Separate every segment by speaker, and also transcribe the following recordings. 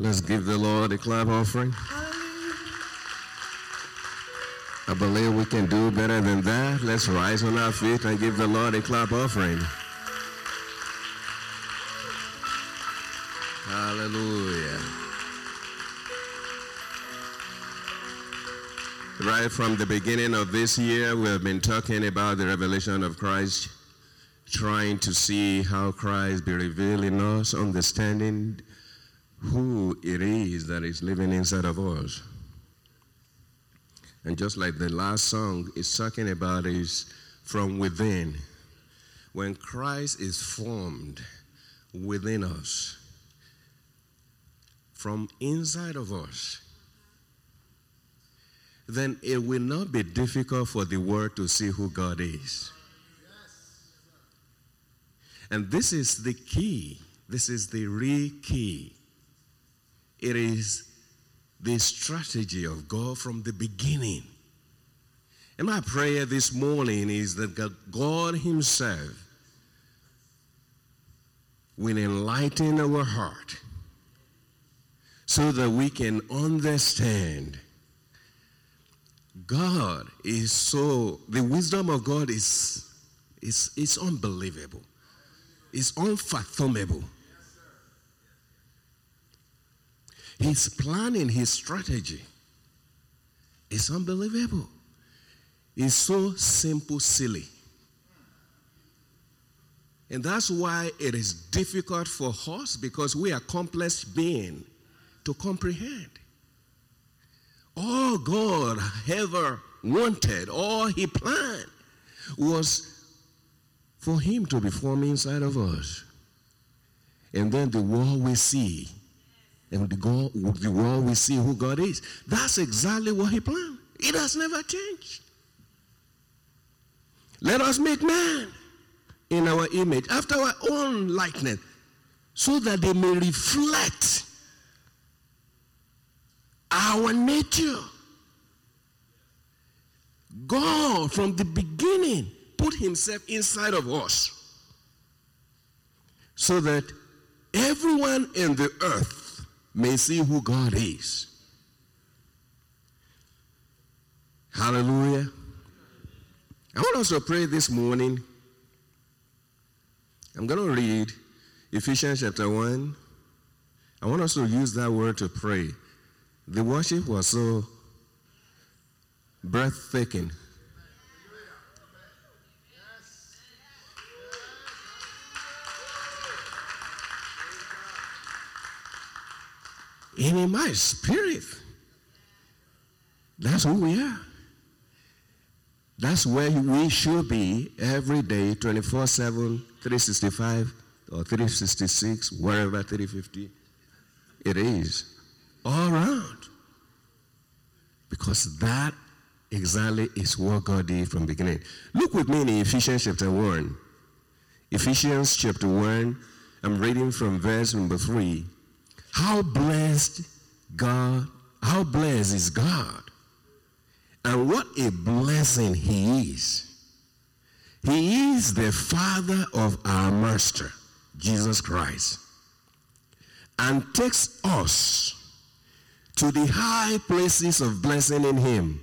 Speaker 1: Let's give the Lord a clap offering. I believe we can do better than that. Let's rise on our feet and give the Lord a clap offering. Hallelujah. Right from the beginning of this year, we have been talking about the revelation of Christ, trying to see how Christ be revealed in us, understanding who it is that is living inside of us. And just like the last song is talking about is from within. When Christ is formed within us, from inside of us, then it will not be difficult for the world to see who God is. And this is the key. This is the real key. It is the strategy of God from the beginning. And my prayer this morning is that God Himself will enlighten our heart so that we can understand God is so, the wisdom of God is, is, is unbelievable. It's unfathomable. His planning, his strategy is unbelievable. It's so simple, silly. And that's why it is difficult for us because we are complex beings to comprehend. All God ever wanted, all He planned, was for Him to be formed inside of us. And then the world we see, and the, God, the world we see who God is. That's exactly what He planned. It has never changed. Let us make man in our image, after our own likeness, so that they may reflect our nature. God, from the beginning, put himself inside of us so that everyone in the earth may see who God is. Hallelujah. I want us to pray this morning. I'm going to read Ephesians chapter 1. I want us to use that word to pray. The worship was so breathtaking. And in my spirit, that's who we are. That's where we should be every day, 24 7, 365 or 366, wherever 350 it is all around. Because that exactly is what God did from the beginning. Look with me in Ephesians chapter 1. Ephesians chapter 1, I'm reading from verse number 3. How blessed God, how blessed is God, and what a blessing He is. He is the Father of our Master, Jesus Christ, and takes us to the high places of blessing in him.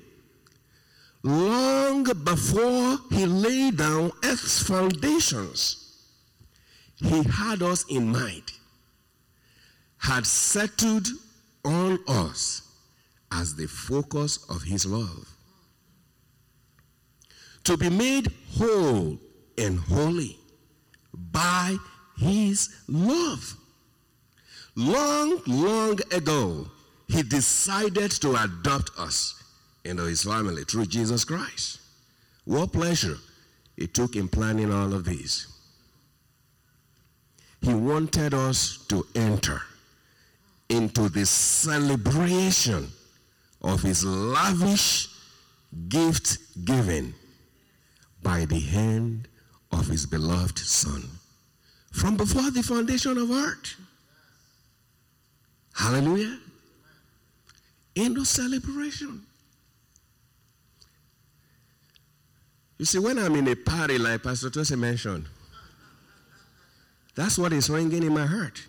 Speaker 1: Long before he laid down earth's foundations, he had us in mind, had settled on us as the focus of his love. To be made whole and holy by his love. Long, long ago, he decided to adopt us into his family through Jesus Christ. What pleasure it took in planning all of these. He wanted us to enter into the celebration of his lavish gift given by the hand of his beloved Son from before the foundation of earth. Hallelujah into celebration. You see, when I'm in a party like Pastor Tosi mentioned, that's what is ringing in my heart.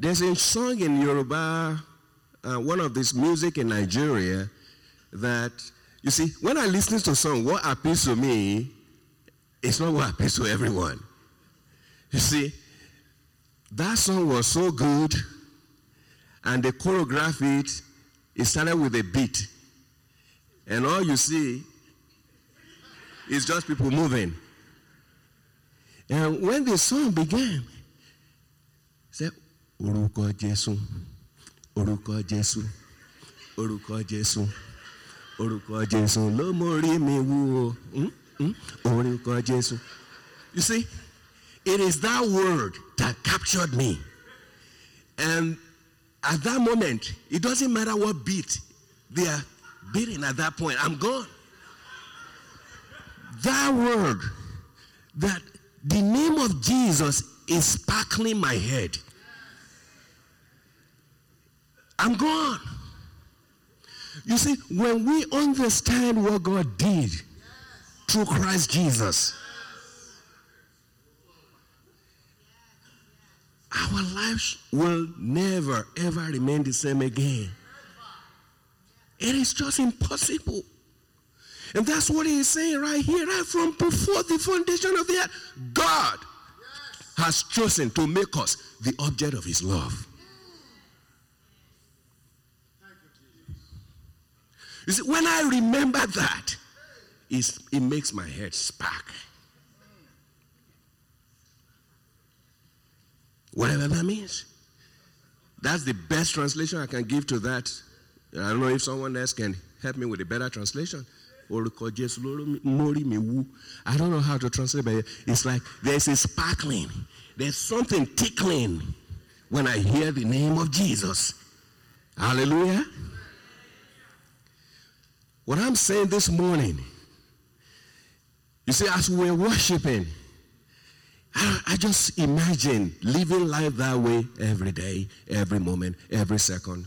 Speaker 1: There's a song in Yoruba, uh, one of this music in Nigeria, that, you see, when I listen to song, what appeals to me is not what appeals to everyone. You see, that song was so good, and they choreographed it. It started with a beat. And all you see is just people moving. And when the song began, Orúkọ Jésù, Orúkọ Jésù, Orúkọ Jésù, Orúkọ Jésù ló mórí mi wú o. Hmm? Hmm? Orúkọ Jésù. You see, it is that word that captured me. And at that moment, it doesn't matter what beat they are beating at that point. I'm gone. That word, that the name of Jesus is sparkling my head. I'm gone. You see, when we understand what God did through Christ Jesus, our lives will never, ever remain the same again. It is just impossible. And that's what he is saying right here, right from before the foundation of the earth. God has chosen to make us the object of his love. You see, when I remember that, it makes my head spark. Whatever that means. That's the best translation I can give to that. I don't know if someone else can help me with a better translation. I don't know how to translate, but it's like there's a sparkling, there's something tickling when I hear the name of Jesus. Hallelujah. What I'm saying this morning, you see, as we're worshiping, I, I just imagine living life that way every day, every moment, every second.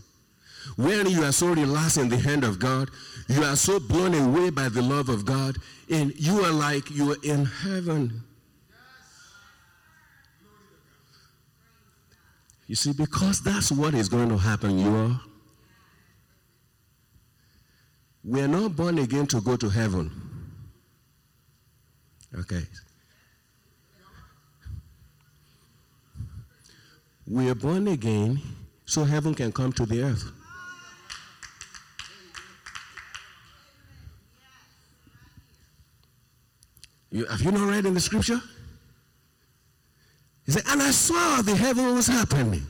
Speaker 1: When you are so relaxed in the hand of God, you are so blown away by the love of God, and you are like you are in heaven. You see, because that's what is going to happen, you are. We are not born again to go to heaven. Okay. We are born again so heaven can come to the earth. You, have you not read in the scripture? He said, and I saw the heaven was happening.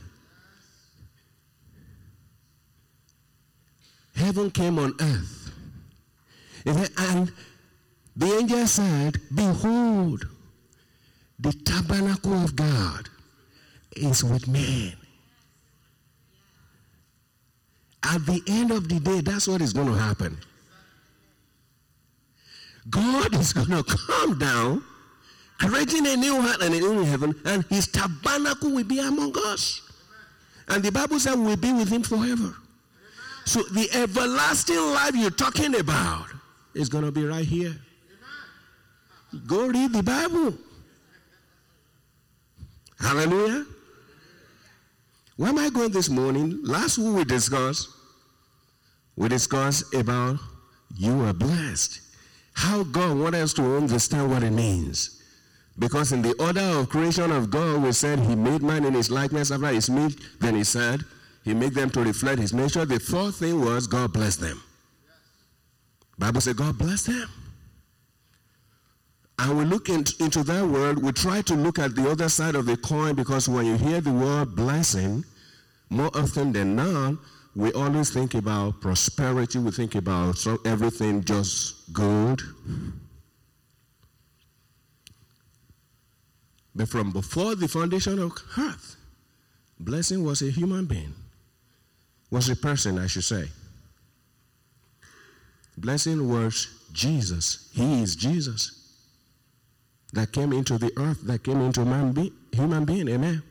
Speaker 1: Heaven came on earth. And the angel said, Behold, the tabernacle of God is with man. At the end of the day, that's what is going to happen. God is going to come down, creating a new heart and a new heaven, and his tabernacle will be among us. And the Bible says we'll be with him forever. So the everlasting life you're talking about is going to be right here. Go read the Bible. Hallelujah. Where am I going this morning? Last week we discussed, we discussed about you are blessed. How God wants us to understand what it means. Because in the order of creation of God, we said he made man in his likeness after his image. Then he said he made them to reflect his nature. The fourth thing was God blessed them. Bible said God blessed them. And we look in, into that word, we try to look at the other side of the coin because when you hear the word blessing, more often than not, we always think about prosperity, we think about so everything just good. But from before the foundation of earth, blessing was a human being, was a person, I should say. Blessing was Jesus. He is Jesus that came into the earth, that came into man be, human being. Amen.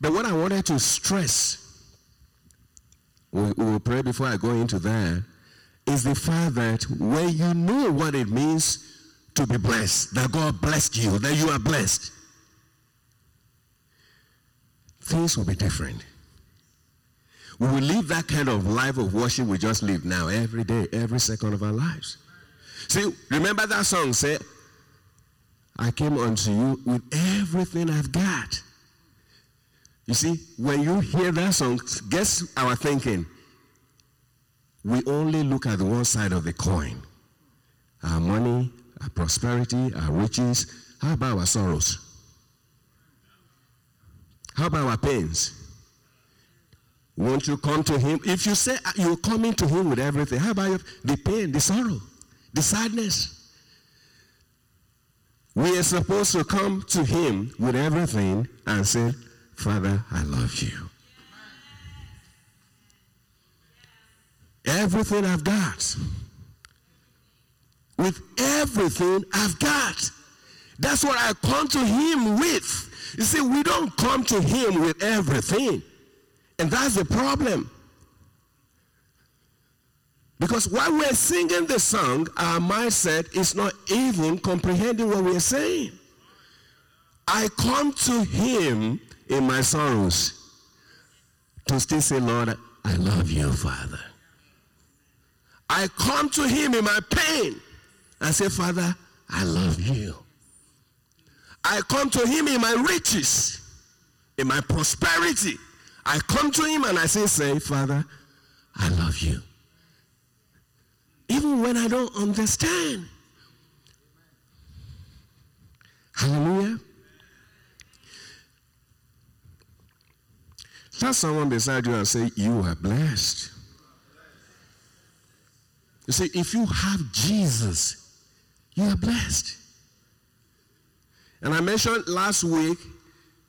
Speaker 1: But what I wanted to stress, we, will pray before I go into that, is the fact that when you know what it means to be blessed, that God blessed you, that you are blessed, things will be different. We will live that kind of life of worship we just live now, every day, every second of our lives. See, remember that song, say, I came unto you with everything I've got. You see, when you hear that song, guess our thinking? We only look at one side of the coin. Our money, our prosperity, our riches. How about our sorrows? How about our pains? Won't you come to him? If you say ah, you're coming to him with everything, how about the pain, the sorrow, the sadness? We are supposed to come to him with everything and say, Father, I love you. Everything I've got. With everything I've got. That's what I come to him with. You see, we don't come to him with everything. And that's the problem. Because while we're singing the song, our mindset is not even comprehending what we're saying. I come to him in my sorrows to still say, Lord, I love you, Father. I come to him in my pain and say, Father, I love you. I come to him in my riches, in my prosperity. I come to him and I say, say, Father, I love you. Even when I don't understand. Hallelujah. Tell someone beside you and say, You are blessed. You see, if you have Jesus, you are blessed. And I mentioned last week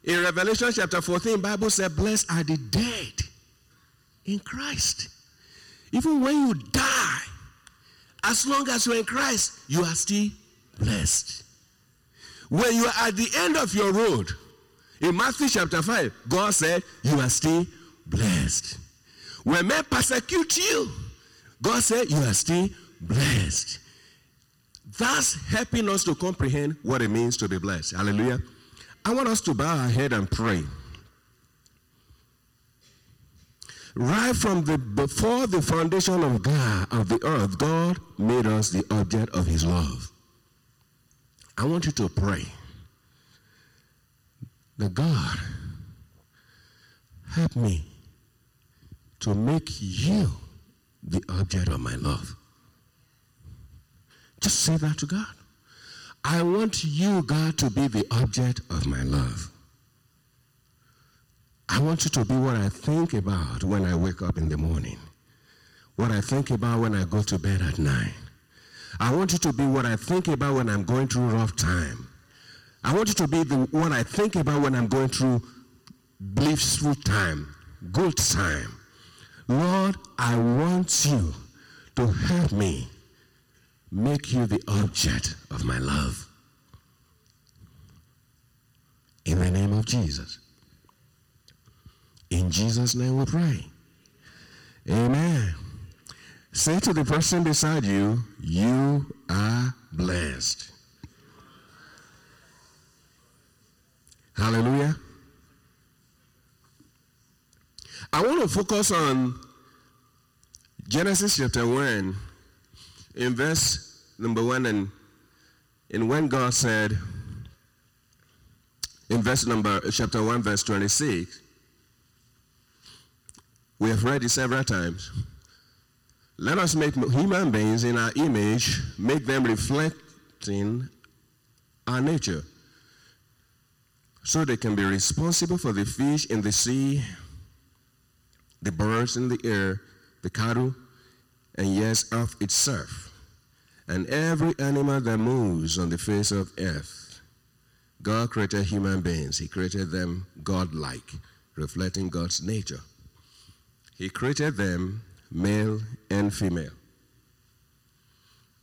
Speaker 1: in Revelation chapter 14, Bible said, Blessed are the dead in Christ. Even when you die, as long as you're in Christ, you are still blessed. When you are at the end of your road, in Matthew chapter 5, God said, You are still blessed. When men persecute you, God said, You are still blessed. That's helping us to comprehend what it means to be blessed. Hallelujah. I want us to bow our head and pray. Right from the before the foundation of God of the earth, God made us the object of his love. I want you to pray that God help me to make you the object of my love. Just say that to God. I want you, God, to be the object of my love. I want you to be what I think about when I wake up in the morning, what I think about when I go to bed at night. I want you to be what I think about when I'm going through rough time. I want you to be the what I think about when I'm going through blissful time, good time. Lord, I want you to help me make you the object of my love. In the name of Jesus. In Jesus' name we pray. Amen. Say to the person beside you, you are blessed. Hallelujah. I want to focus on Genesis chapter 1 in verse number 1 and in when God said in verse number chapter 1 verse 26 we have read it several times. Let us make human beings in our image make them reflecting our nature so they can be responsible for the fish in the sea the birds in the air the cattle and yes earth itself and every animal that moves on the face of earth God created human beings. He created them God-like, reflecting God's nature. He created them male and female.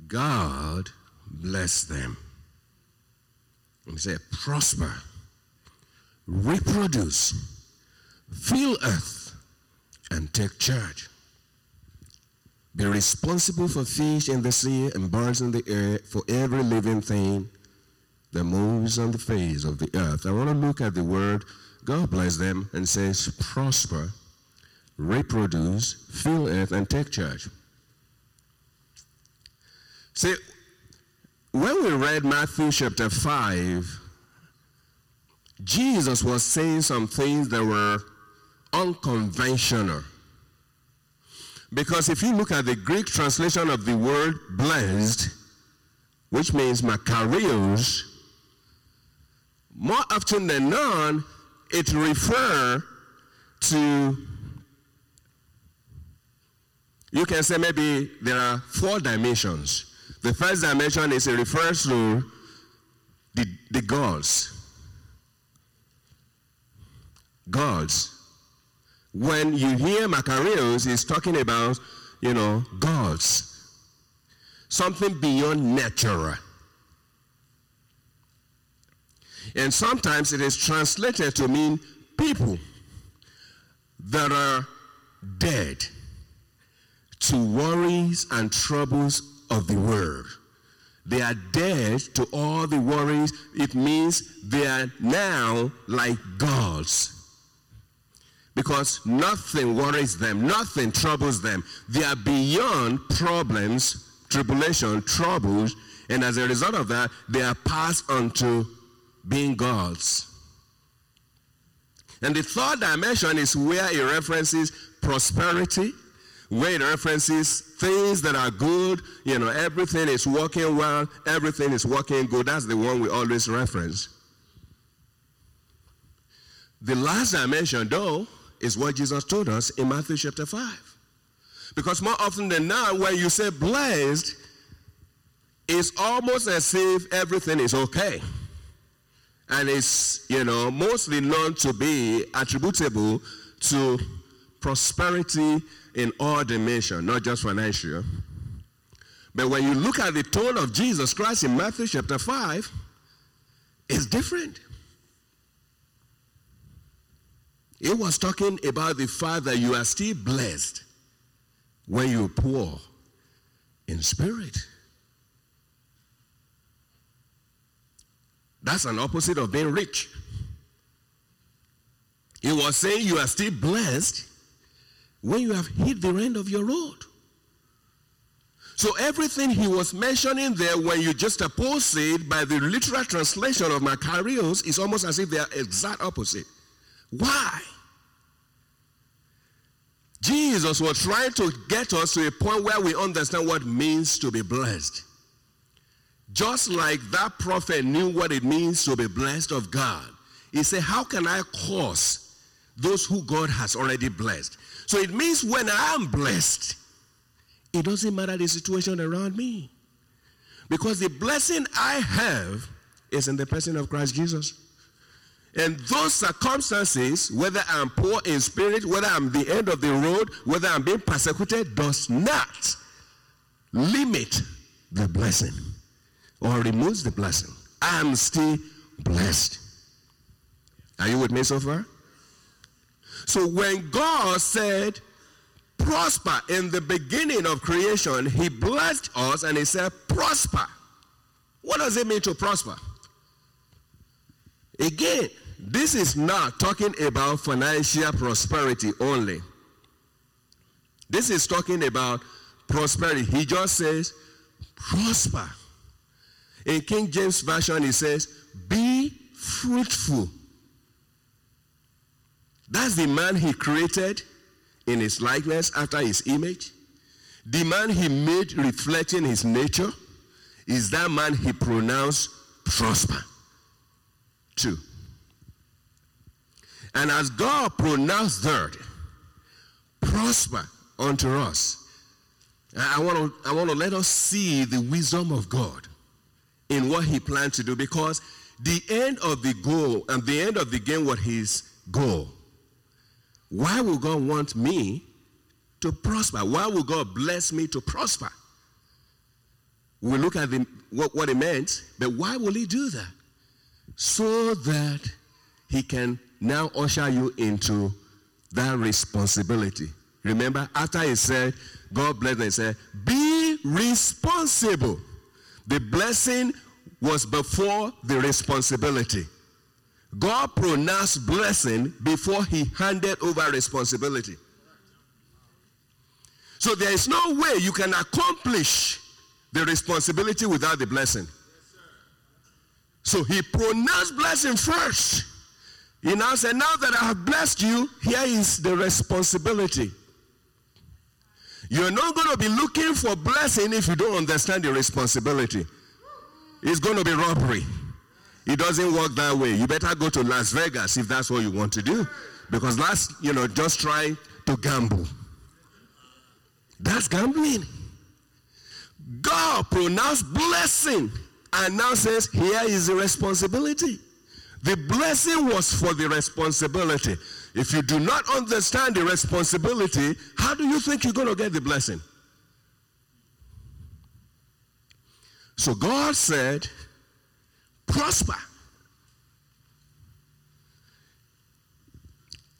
Speaker 1: God blessed them. He said, prosper, reproduce, fill earth, and take charge. Be responsible for fish in the sea and birds in the air, for every living thing that moves on the face of the earth. I want to look at the word God bless them and says, prosper, reproduce, fill earth, and take charge. See, when we read Matthew chapter 5, Jesus was saying some things that were unconventional. Because if you look at the Greek translation of the word blessed, which means makarios, more often than not, it refers to, you can say maybe there are four dimensions. The first dimension is it refers to the, the gods. Gods. When you hear makarios, he's talking about, you know, gods. Something beyond natural. And sometimes it is translated to mean people that are dead to worries and troubles of the world. They are dead to all the worries. It means they are now like gods. Because nothing worries them, nothing troubles them. They are beyond problems, tribulation, troubles, and as a result of that, they are passed on to being gods. And the third dimension is where it references prosperity, where it references things that are good, you know, everything is working well, everything is working good. That's the one we always reference. The last dimension, though, is what Jesus told us in Matthew chapter 5. Because more often than not, when you say blessed, it's almost as if everything is okay. And it's, you know, mostly known to be attributable to prosperity in all dimensions, not just financial. But when you look at the tone of Jesus Christ in Matthew chapter 5, it's different. It was talking about the fact that you are still blessed when you're poor in spirit. That's an opposite of being rich. He was saying you are still blessed when you have hit the end of your road. So everything he was mentioning there, when you just oppose it by the literal translation of makarios, is almost as if they are exact opposite. Why? Jesus was trying to get us to a point where we understand what it means to be blessed. Just like that prophet knew what it means to be blessed of God. He said, How can I curse those who God has already blessed? So it means when I am blessed, it doesn't matter the situation around me. Because the blessing I have is in the person of Christ Jesus. And those circumstances, whether I'm poor in spirit, whether I'm the end of the road, whether I'm being persecuted, does not limit the blessing or removes the blessing. I am still blessed. Are you with me so far? So when God said, prosper in the beginning of creation, he blessed us and he said, prosper. What does it mean to prosper? Again, this is not talking about financial prosperity only. This is talking about prosperity. He just says, prosper. In King James Version, he says, be fruitful. That's the man he created in his likeness after his image. The man he made reflecting his nature is that man he pronounced prosper. Two. And as God pronounced that, prosper unto us. I want to I want to let us see the wisdom of God in what he planned to do because the end of the goal and the end of the game was his goal. Why would God want me to prosper? Why would God bless me to prosper? We look at the, what, what it meant, but why will he do that? So that he can now usher you into that responsibility. Remember, after he said, God bless them, he said, be responsible. The blessing was before the responsibility. God pronounced blessing before he handed over responsibility. So there is no way you can accomplish the responsibility without the blessing. So he pronounced blessing first. He now said, Now that I have blessed you, here is the responsibility. You're not going to be looking for blessing if you don't understand the responsibility. It's going to be robbery. It doesn't work that way. You better go to Las Vegas if that's what you want to do. Because last, you know, just try to gamble. That's gambling. God pronounced blessing and now says, here is the responsibility. The blessing was for the responsibility. If you do not understand the responsibility, how do you think you're going to get the blessing? So God said, prosper.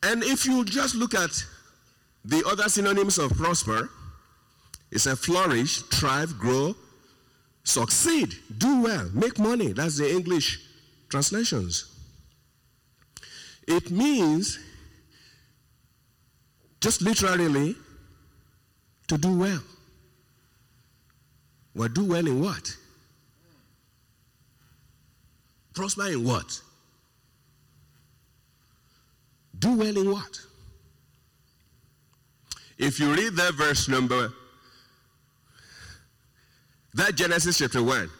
Speaker 1: And if you just look at the other synonyms of prosper, it's a flourish, thrive, grow, succeed, do well, make money. That's the English translations. It means just literally to do well. Well, do well in what? Prosper in what? Do well in what? If you read that verse number, that Genesis chapter 1,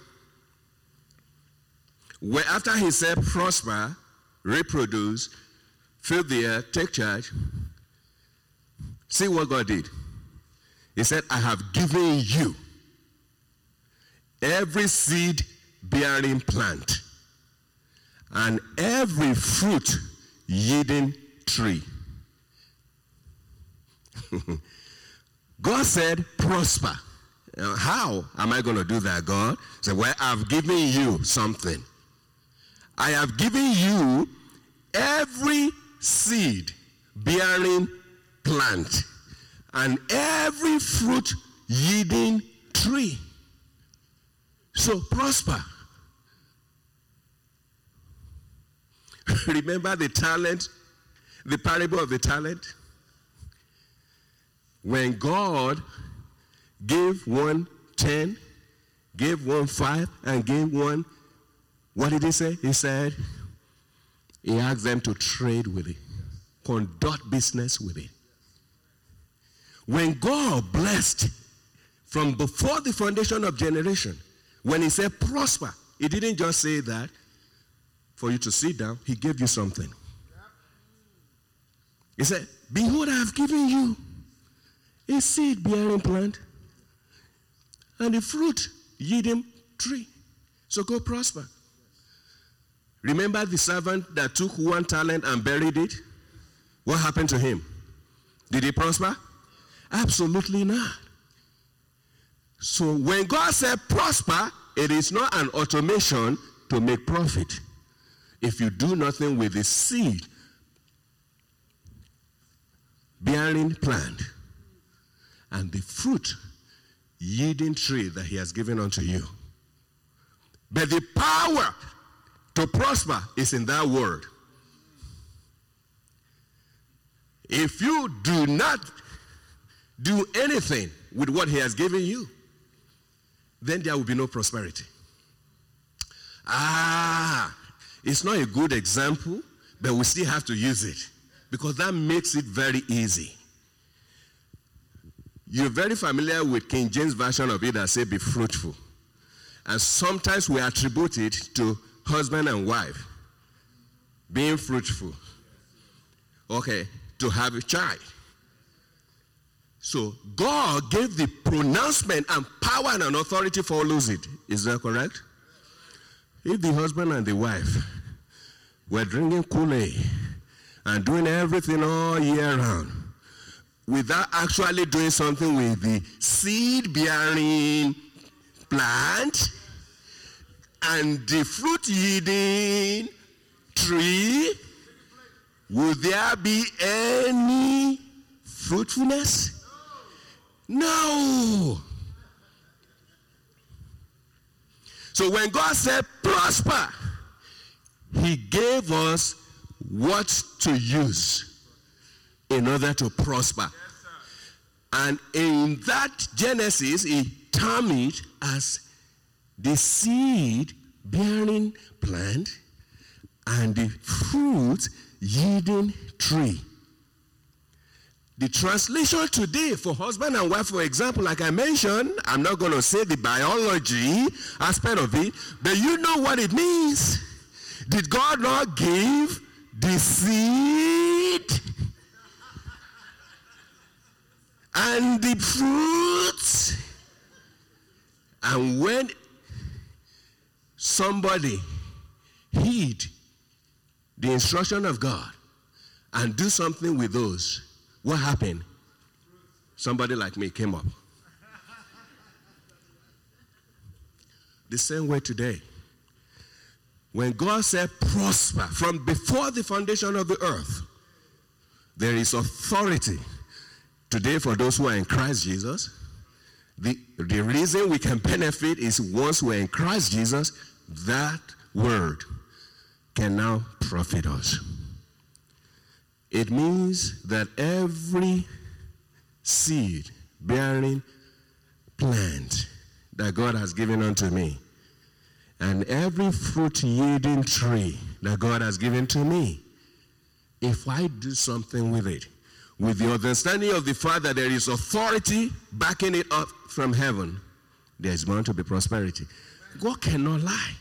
Speaker 1: where after he said, prosper, reproduce, fill the earth, take charge, see what God did. He said, I have given you every seed bearing plant and every fruit yielding tree. God said, prosper. Now, how am I going to do that, God? He said, well, I've given you something. I have given you every seed bearing plant and every fruit yielding tree. So prosper. Remember the talent, the parable of the talent? When God gave one ten, gave one 5, and gave one, what did he say? He said, he asked them to trade with it, conduct business with it. When God blessed from before the foundation of generation, when he said prosper, he didn't just say that for you to sit down, he gave you something. He said, Behold, I have given you a seed bearing plant and a fruit yielding tree. So go prosper. Remember the servant that took one talent and buried it? What happened to him? Did he prosper? Absolutely not. So when God said prosper, it is not an automation to make profit. If you do nothing with the seed bearing plant and the fruit yielding tree that he has given unto you. But the power to prosper is in that word. If you do not do anything with what he has given you, then there will be no prosperity. Ah, it's not a good example, but we still have to use it because that makes it very easy. You're very familiar with King James version of it that say be fruitful. And sometimes we attribute it to husband and wife being fruitful. Okay, to have a child. So God gave the pronouncement and power and an authority follows it. Is that correct? If the husband and the wife were drinking Kool-Aid and doing everything all year round without actually doing something with the seed bearing plant and the fruit yielding tree, would there be any fruitfulness? No. So when God said prosper, He gave us what to use in order to prosper. and in that Genesis, he termed it as the seed bearing plant and the fruit yielding tree. The translation today for husband and wife, for example, like I mentioned, I'm not going to say the biology aspect of it, but you know what it means. Did God not give the seed and the fruit? And when somebody heed the instruction of God and do something with those, what happened? Somebody like me came up. The same way today. When God said prosper from before the foundation of the earth, there is authority today for those who are in Christ Jesus. The, the reason we can benefit is once we're in Christ Jesus, that word can now profit us. It means that every seed bearing plant that God has given unto me, and every fruit yielding tree that God has given to me, if I do something with it, with the understanding of the fact that there is authority backing it up from heaven, there is going to be prosperity. God cannot lie.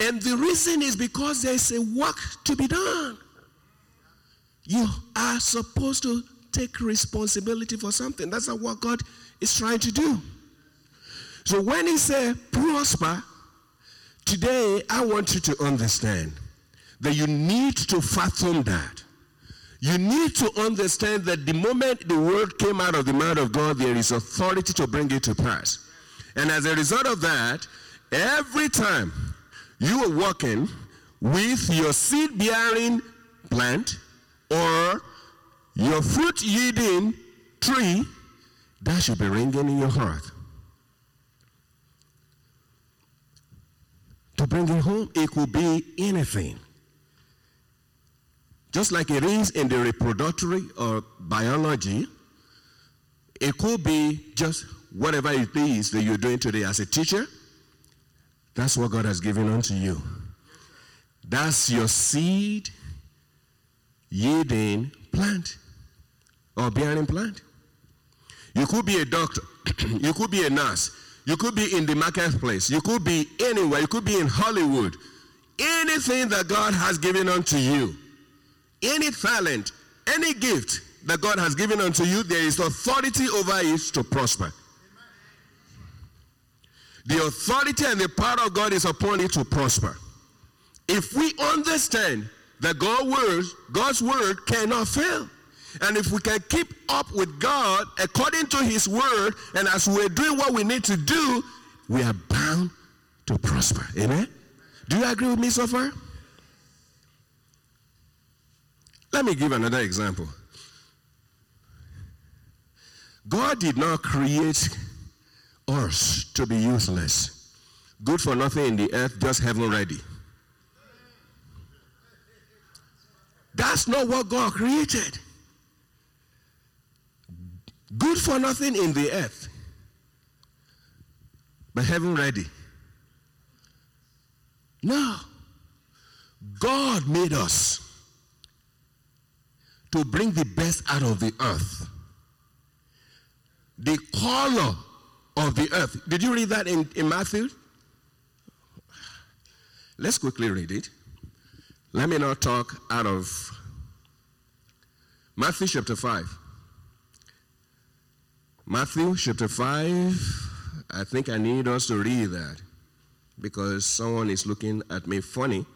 Speaker 1: And the reason is because there is a work to be done. You are supposed to take responsibility for something. That's not what God is trying to do. So when he said prosper, today I want you to understand that you need to fathom that. You need to understand that the moment the word came out of the mouth of God, there is authority to bring it to pass. And as a result of that, every time you are walking with your seed bearing plant or your fruit yielding tree, that should be ringing in your heart. To bring it home, it could be anything. Just like it is in the reproductory or biology, it could be just whatever it is that you're doing today as a teacher that's what God has given unto you. That's your seed yielding plant or bearing plant. You could be a doctor, you could be a nurse, you could be in the marketplace, you could be anywhere, you could be in Hollywood. Anything that God has given unto you, any talent, any gift that God has given unto you, there is authority over it to prosper. The authority and the power of God is upon it to prosper. If we understand that God word, God's word cannot fail. And if we can keep up with God according to his word, and as we're doing what we need to do, we are bound to prosper. Amen? Do you agree with me so far? Let me give another example. God did not create us to be useless. Good for nothing in the earth, just heaven ready. That's not what God created. Good for nothing in the earth, but heaven ready. No. God made us to bring the best out of the earth. The color of the earth. Did you read that in, in Matthew? Let's quickly read it. Let me not talk out of Matthew chapter 5. Matthew chapter 5. I think I need us to read that because someone is looking at me funny.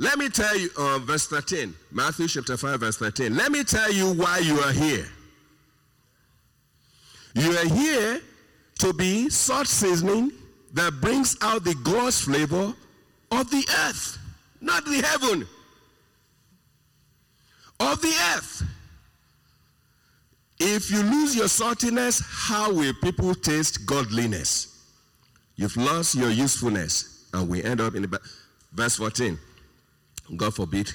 Speaker 1: Let me tell you, uh, verse 13, Matthew chapter 5, verse 13. Let me tell you why you are here. You are here to be salt seasoning that brings out the God's flavor of the earth, not the heaven. Of the earth. If you lose your saltiness, how will people taste godliness? You've lost your usefulness. And we end up in the, verse 14. God forbid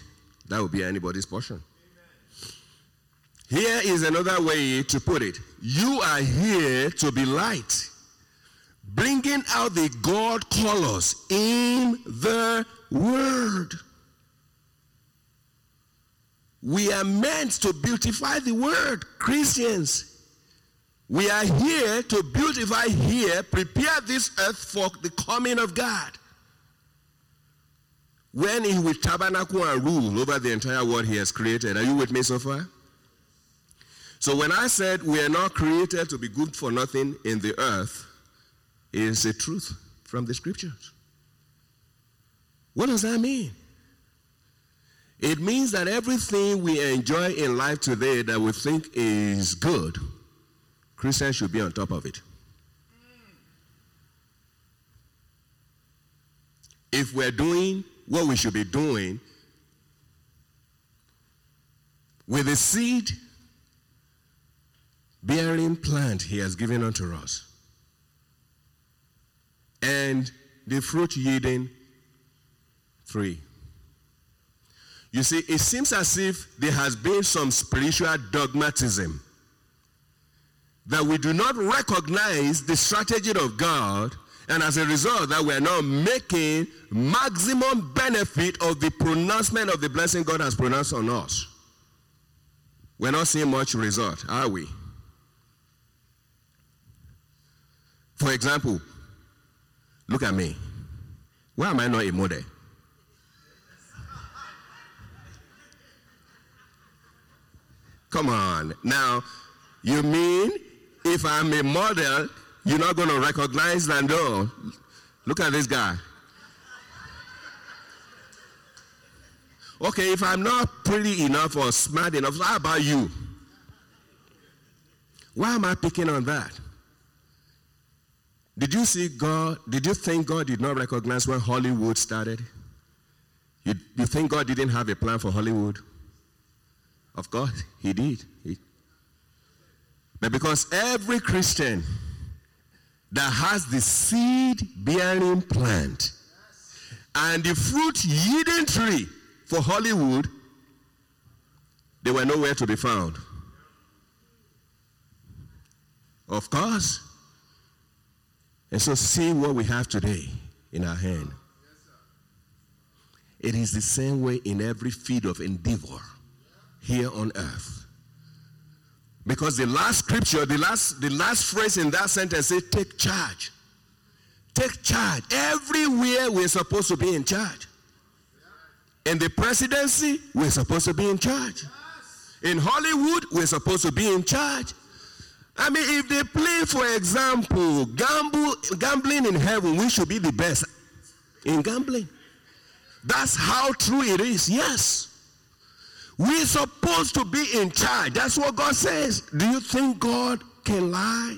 Speaker 1: that would be anybody's portion. Here is another way to put it. You are here to be light, bringing out the God colors in the Word. We are meant to beautify the Word, Christians. We are here to beautify here, prepare this earth for the coming of God. When he will tabernacle and rule over the entire world he has created. Are you with me so far? So when I said we are not created to be good for nothing in the earth, is a truth from the scriptures. What does that mean? It means that everything we enjoy in life today that we think is good, Christians should be on top of it. If we're doing what we should be doing with the seed bearing plant he has given unto us and the fruit yielding tree. You see, it seems as if there has been some spiritual dogmatism that we do not recognize the strategy of God and as a result that we are not making maximum benefit of the pronouncement of the blessing God has pronounced on us. We're not seeing much result, are we? For example, look at me. Why am I not a model? Come on. Now, you mean if I'm a model, you're not going to recognize? No. Look at this guy. Okay, if I'm not pretty enough or smart enough, how about you? Why am I picking on that? Did you see God? Did you think God did not recognize when Hollywood started? You, you think God didn't have a plan for Hollywood? Of course, He did. He, but because every Christian that has the seed bearing plant and the fruit yielding tree for Hollywood, they were nowhere to be found. Of course. And so, see what we have today in our hand. It is the same way in every field of endeavor here on earth. Because the last scripture, the last, the last phrase in that sentence says, take charge. Take charge. Everywhere we're supposed to be in charge. In the presidency, we're supposed to be in charge. In Hollywood, we're supposed to be in charge. I mean, if they play, for example, gamble, gambling in heaven, we should be the best in gambling. That's how true it is, yes. We're supposed to be in charge. That's what God says. Do you think God can lie?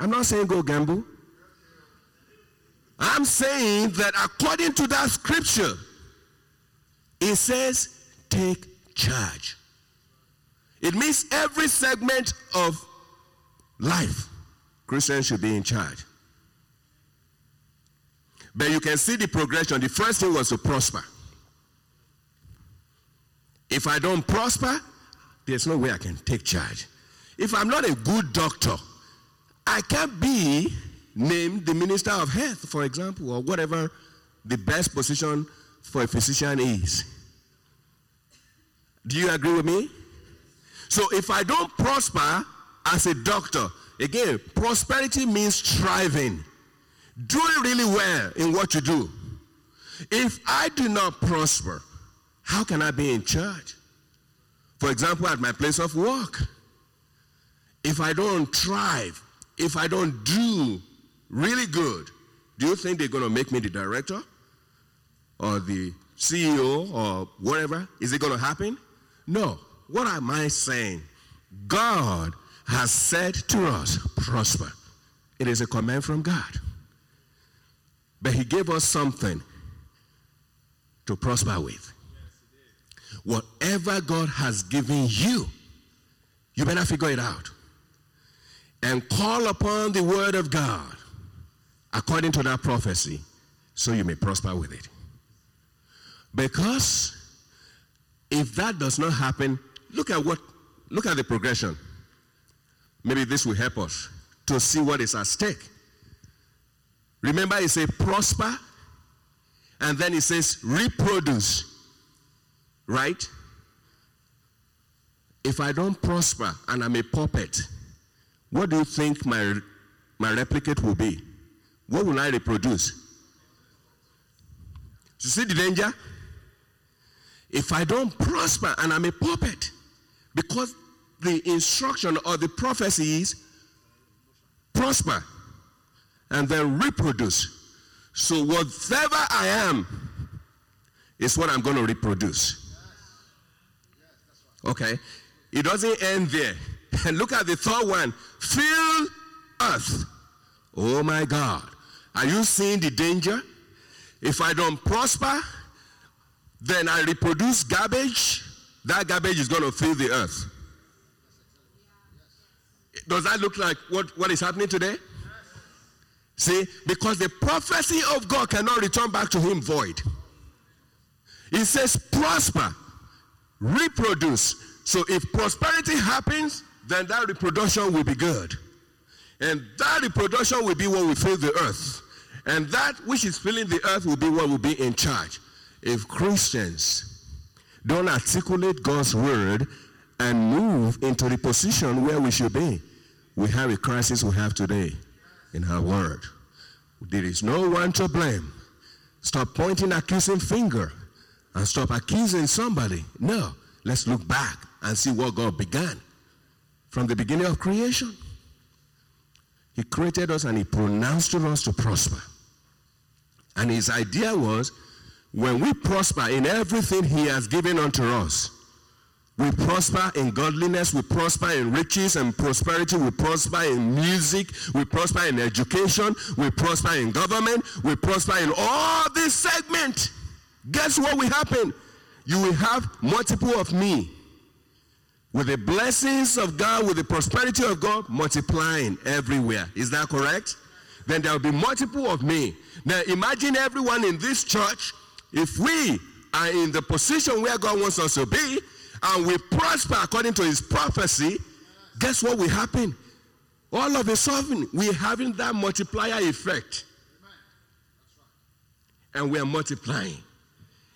Speaker 1: I'm not saying go gamble. I'm saying that according to that scripture, it says take charge. It means every segment of life, Christians should be in charge. But you can see the progression. The first thing was to prosper. If I don't prosper, there's no way I can take charge. If I'm not a good doctor, I can't be named the minister of health, for example, or whatever the best position for a physician is. Do you agree with me? So if I don't prosper as a doctor, again, prosperity means striving, doing really well in what you do. If I do not prosper, how can I be in charge? For example, at my place of work, if I don't thrive, if I don't do really good, do you think they're going to make me the director or the CEO or whatever? Is it going to happen? No. What am I saying? God has said to us, prosper. It is a command from God. But He gave us something to prosper with. Whatever God has given you, You better figure it out. And call upon the word of God according to that prophecy so you may prosper with it. Because if that does not happen, look at what look at the progression. Maybe this will help us to see what is at stake. Remember, it says prosper, and then it says reproduce. Right? If I don't prosper and I'm a puppet, what do you think my, my replicate will be? What will I reproduce? You see the danger? If I don't prosper and I'm a puppet, because the instruction or the prophecy is prosper and then reproduce. So whatever I am is what I'm going to reproduce. Okay? It doesn't end there. And look at the third one. Fill earth. Oh my God. Are you seeing the danger? If I don't prosper, then I reproduce garbage. That garbage is going to fill the earth. Does that look like what, what is happening today? See, because the prophecy of God cannot return back to him void. It says prosper, reproduce. So if prosperity happens, then that reproduction will be good. And that reproduction will be what will fill the earth. And that which is filling the earth will be what will be in charge. If Christians don't articulate God's word and move into the position where we should be, we have a crisis we have today in our world. There is no one to blame. Stop pointing accusing finger and stop accusing somebody. No, let's look back and see what God began from the beginning of creation. He created us and he pronounced to us to prosper. And his idea was when we prosper in everything he has given unto us, we prosper in godliness, we prosper in riches and prosperity, we prosper in music, we prosper in education, we prosper in government, we prosper in all these segments. Guess what will happen? You will have multiple of me. With the blessings of God, with the prosperity of God, multiplying everywhere. Is that correct? Then there will be multiple of me. Now imagine everyone in this church, if we are in the position where God wants us to be, and we prosper according to his prophecy, guess what will happen? All of a sudden, we're having that multiplier effect. And we are multiplying.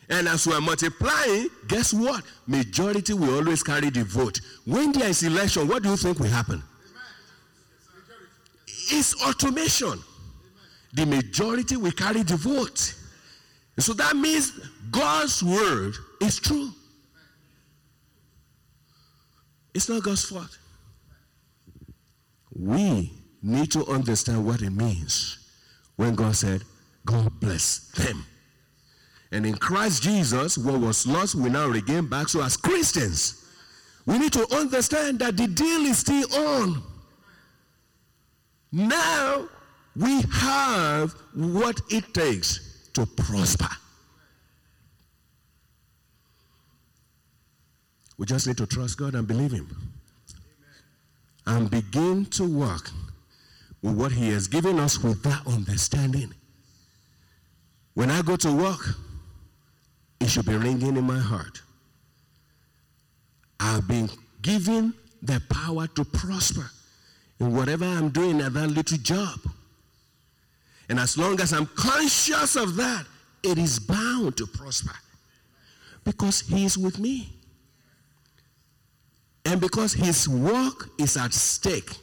Speaker 1: And as we are multiplying, guess what? Majority will always carry the vote. When there is election, what do you think will happen? It's automation. The majority will carry the vote. So that means God's word is true. It's not God's fault. We need to understand what it means when God said, God bless them. And in Christ Jesus, what was lost, we now regain back. So as Christians, we need to understand that the deal is still on. Now we have what it takes to prosper. We just need to trust God and believe Him. And begin to work with what He has given us with that understanding. When I go to work, it should be ringing in my heart. I've been given the power to prosper in whatever I'm doing at that little job. And as long as I'm conscious of that, it is bound to prosper because He is with me. And because his work is at stake.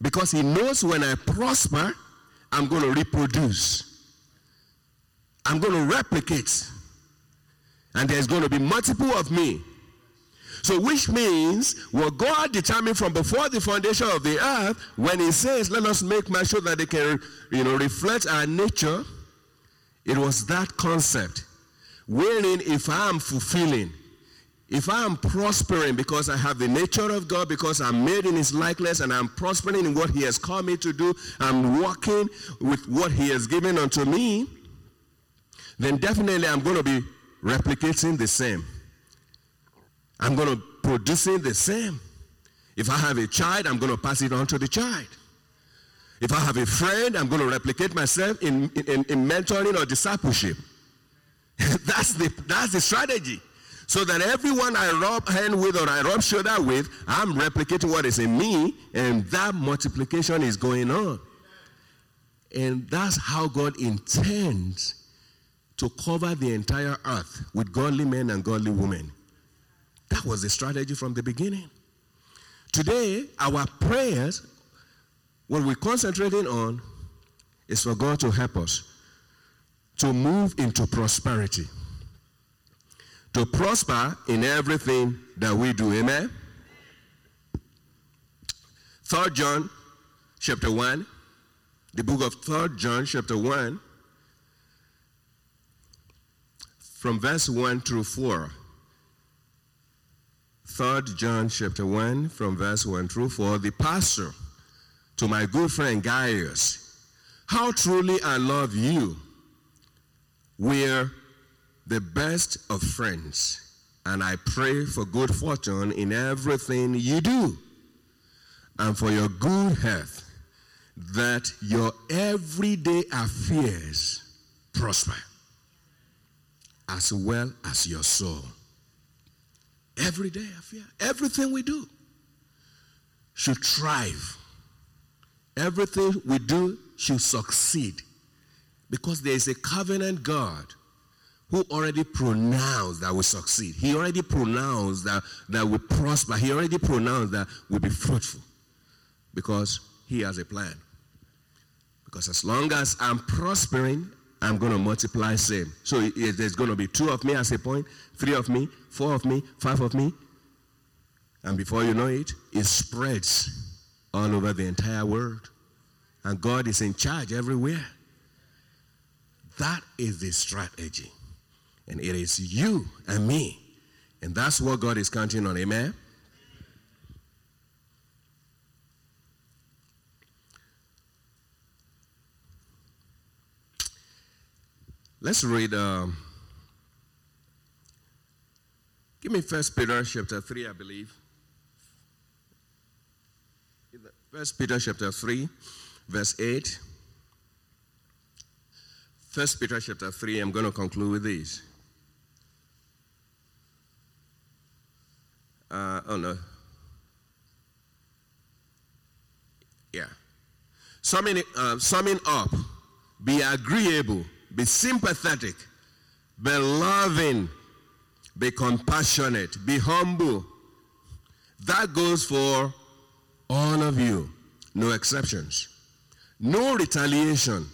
Speaker 1: Because he knows when I prosper, I'm going to reproduce. I'm going to replicate. And there's going to be multiple of me. So, which means what God determined from before the foundation of the earth, when He says, "Let us make man sure that they can, you know, reflect our nature," it was that concept. Wherein, if I am fulfilling, if I am prospering because I have the nature of God, because I'm made in His likeness, and I'm prospering in what He has called me to do, I'm walking with what He has given unto me, then definitely I'm going to be replicating the same. I'm going to producing the same. If I have a child, I'm going to pass it on to the child. If I have a friend, I'm going to replicate myself in, in, in mentoring or discipleship. that's, the, that's the strategy. So that everyone I rub hand with or I rub shoulder with, I'm replicating what is in me, and that multiplication is going on. And that's how God intends to cover the entire earth with godly men and godly women. That was the strategy from the beginning. Today, our prayers, what we're concentrating on, is for God to help us to move into prosperity. To prosper in everything that we do. Amen? Third John chapter 1. The book of Third John chapter 1 from verse 1 through 4. 3 John chapter 1 from verse 1 through 4. The pastor to my good friend Gaius, how truly I love you. We're the best of friends, and I pray for good fortune in everything you do, and for your good health, that your everyday affairs prosper as well as your soul. Every day I fear. Everything we do should thrive. Everything we do should succeed. Because there is a covenant God who already pronounced that we succeed. He already pronounced that, that we prosper. He already pronounced that we'll be fruitful. Because he has a plan. Because as long as I'm prospering, I'm going to multiply same. So there's going to be two of me as a point, three of me, four of me, five of me. And before you know it, it spreads all over the entire world. And God is in charge everywhere. That is the strategy. And it is you and me. And that's what God is counting on. Amen? Let's read. Um, give me First Peter chapter three, I believe. First Peter chapter three, verse eight. First Peter chapter three. I'm going to conclude with this. Uh, oh no. Yeah. Summing, uh, summing up, be agreeable be sympathetic, be loving, be compassionate, be humble. That goes for all of you, no exceptions. No retaliation,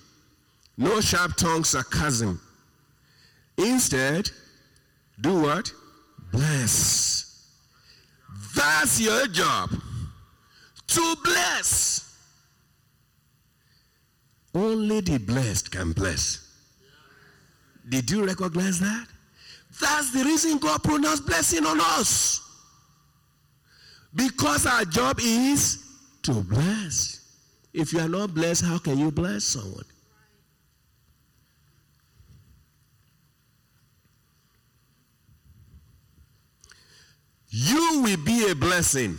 Speaker 1: no sharp tongue sarcasm. Instead, do what? Bless. That's your job. To bless. Only the blessed can bless. Did you recognize that? That's the reason God pronounced blessing on us. Because our job is to bless. If you are not blessed, how can you bless someone? You will be a blessing.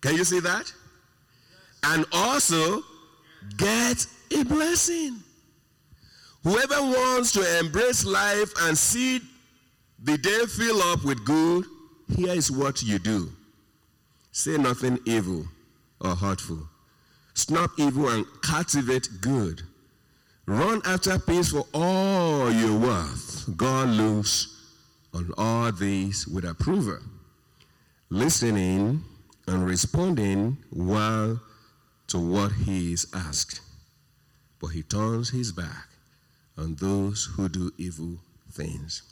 Speaker 1: Can you see that? And also get a blessing. Whoever wants to embrace life and see the day fill up with good, here is what you do. Say nothing evil or hurtful. Stop evil and cultivate good. Run after peace for all your worth. God looks on all these with approval. Listening and responding well to what he is asked. But he turns his back on those who do evil things.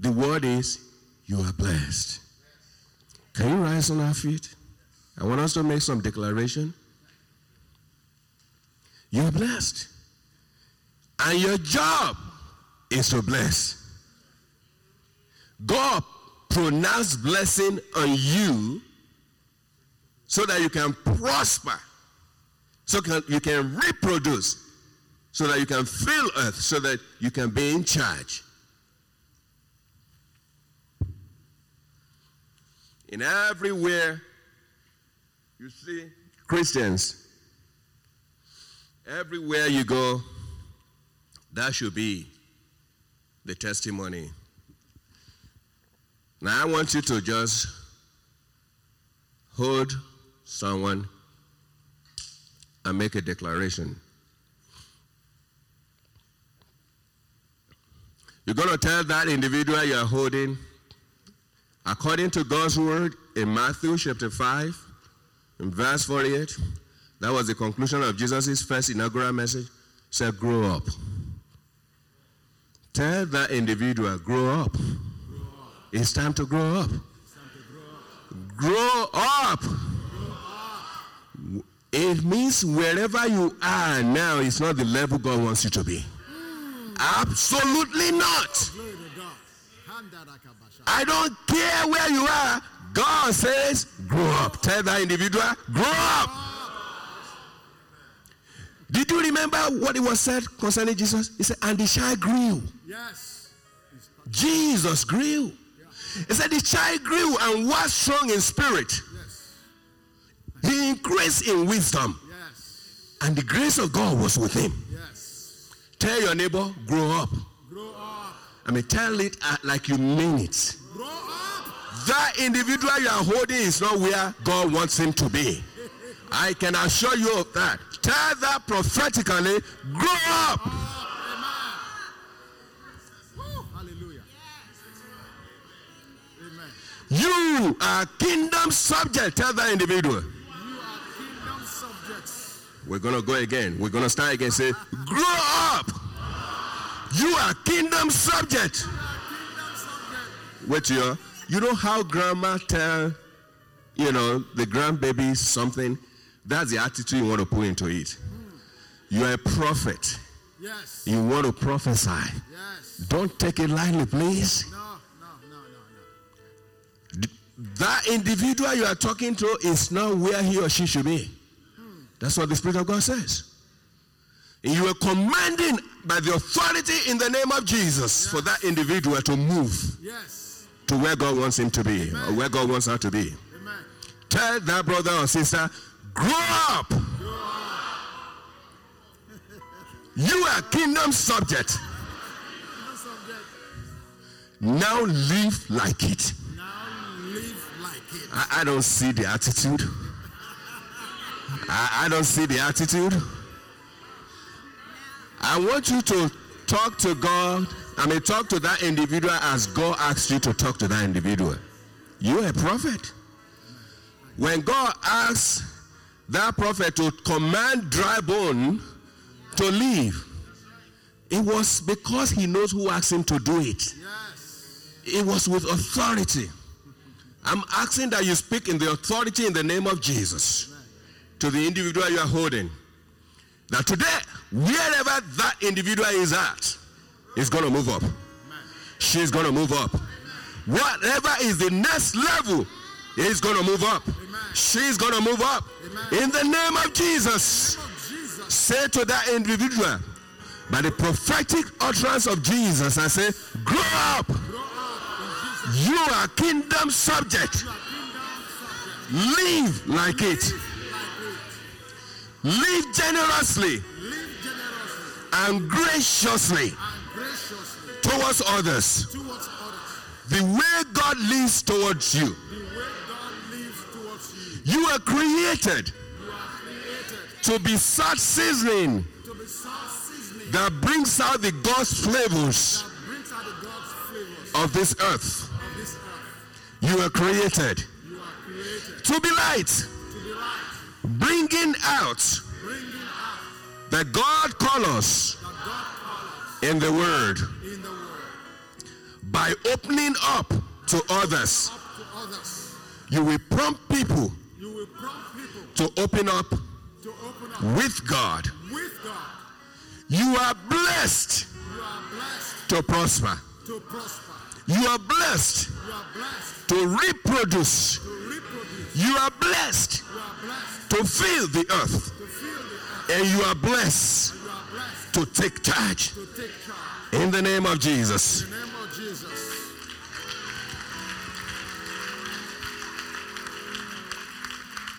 Speaker 1: The word is, you are blessed. Can you rise on our feet? I want us to make some declaration. You are blessed. And your job is to bless. God pronounced blessing on you so that you can prosper, so can, you can reproduce, so that you can fill earth, so that you can be in charge. In everywhere you see Christians, everywhere you go, that should be the testimony. Now, I want you to just hold someone and make a declaration. You're going to tell that individual you're holding, according to God's word in Matthew chapter 5, in verse 48, that was the conclusion of Jesus' first inaugural message. Said, grow up. Tell that individual, grow up. Grow up. It's time to grow up. Grow up. It means wherever you are now is not the level God wants you to be. Absolutely not. I don't care where you are. God says, grow up. Tell that individual, grow up. Did you remember what it was said concerning Jesus? He said, and the child grew. Yes. Jesus grew. He said the child grew and was strong in spirit. Yes. He increased in wisdom. Yes. And the grace of God was with him. Tell your neighbor, grow up. Grow up. I mean, tell it uh, like you mean it. Grow up. That individual you are holding is not where God wants him to be. I can assure you of that. Tell that prophetically, grow up. Hallelujah. You are kingdom subject. Tell that individual. We're going to go again. We're going to start again. Say, grow up. You are kingdom subject. Wait, you you know how grandma tell, you know, the grandbaby something? That's the attitude you want to put into it. You are a prophet. Yes. You want to prophesy. Yes. Don't take it lightly, please. No that individual you are talking to is not where he or she should be. That's what the Spirit of God says. You are commanding by the authority in the name of Jesus yes. for that individual to move yes. to where God wants him to be Amen. or where God wants her to be. Amen. Tell that brother or sister, grow up. Grow up. you are kingdom subject. Kingdom subject. Now live like it. I, I don't see the attitude. I, I don't see the attitude. I want you to talk to God. I mean, talk to that individual as God asks you to talk to that individual. You're a prophet. When God asks that prophet to command dry bone to leave, it was because he knows who asked him to do it. It was with authority. I'm asking that you speak in the authority in the name of Jesus to the individual you are holding. That today, wherever that individual is at, is going to move up. She's going to move up. Whatever is the next level, is going to move up. She's going to move up. In the name of Jesus, say to that individual, by the prophetic utterance of Jesus, I say, grow up. You are kingdom subject. Live like it. Live generously and graciously towards others. The way God lives towards you. You are created to be such seasoning that brings out the God's flavors of this earth. You are created, you are created. To be light, bringing out, the God the word, in the word by opening up to others. You, will prompt people, to open up, with, God. You are blessed, to prosper. You are blessed to reproduce. You are blessed to fill the earth. And you are blessed to take charge. In the name of Jesus.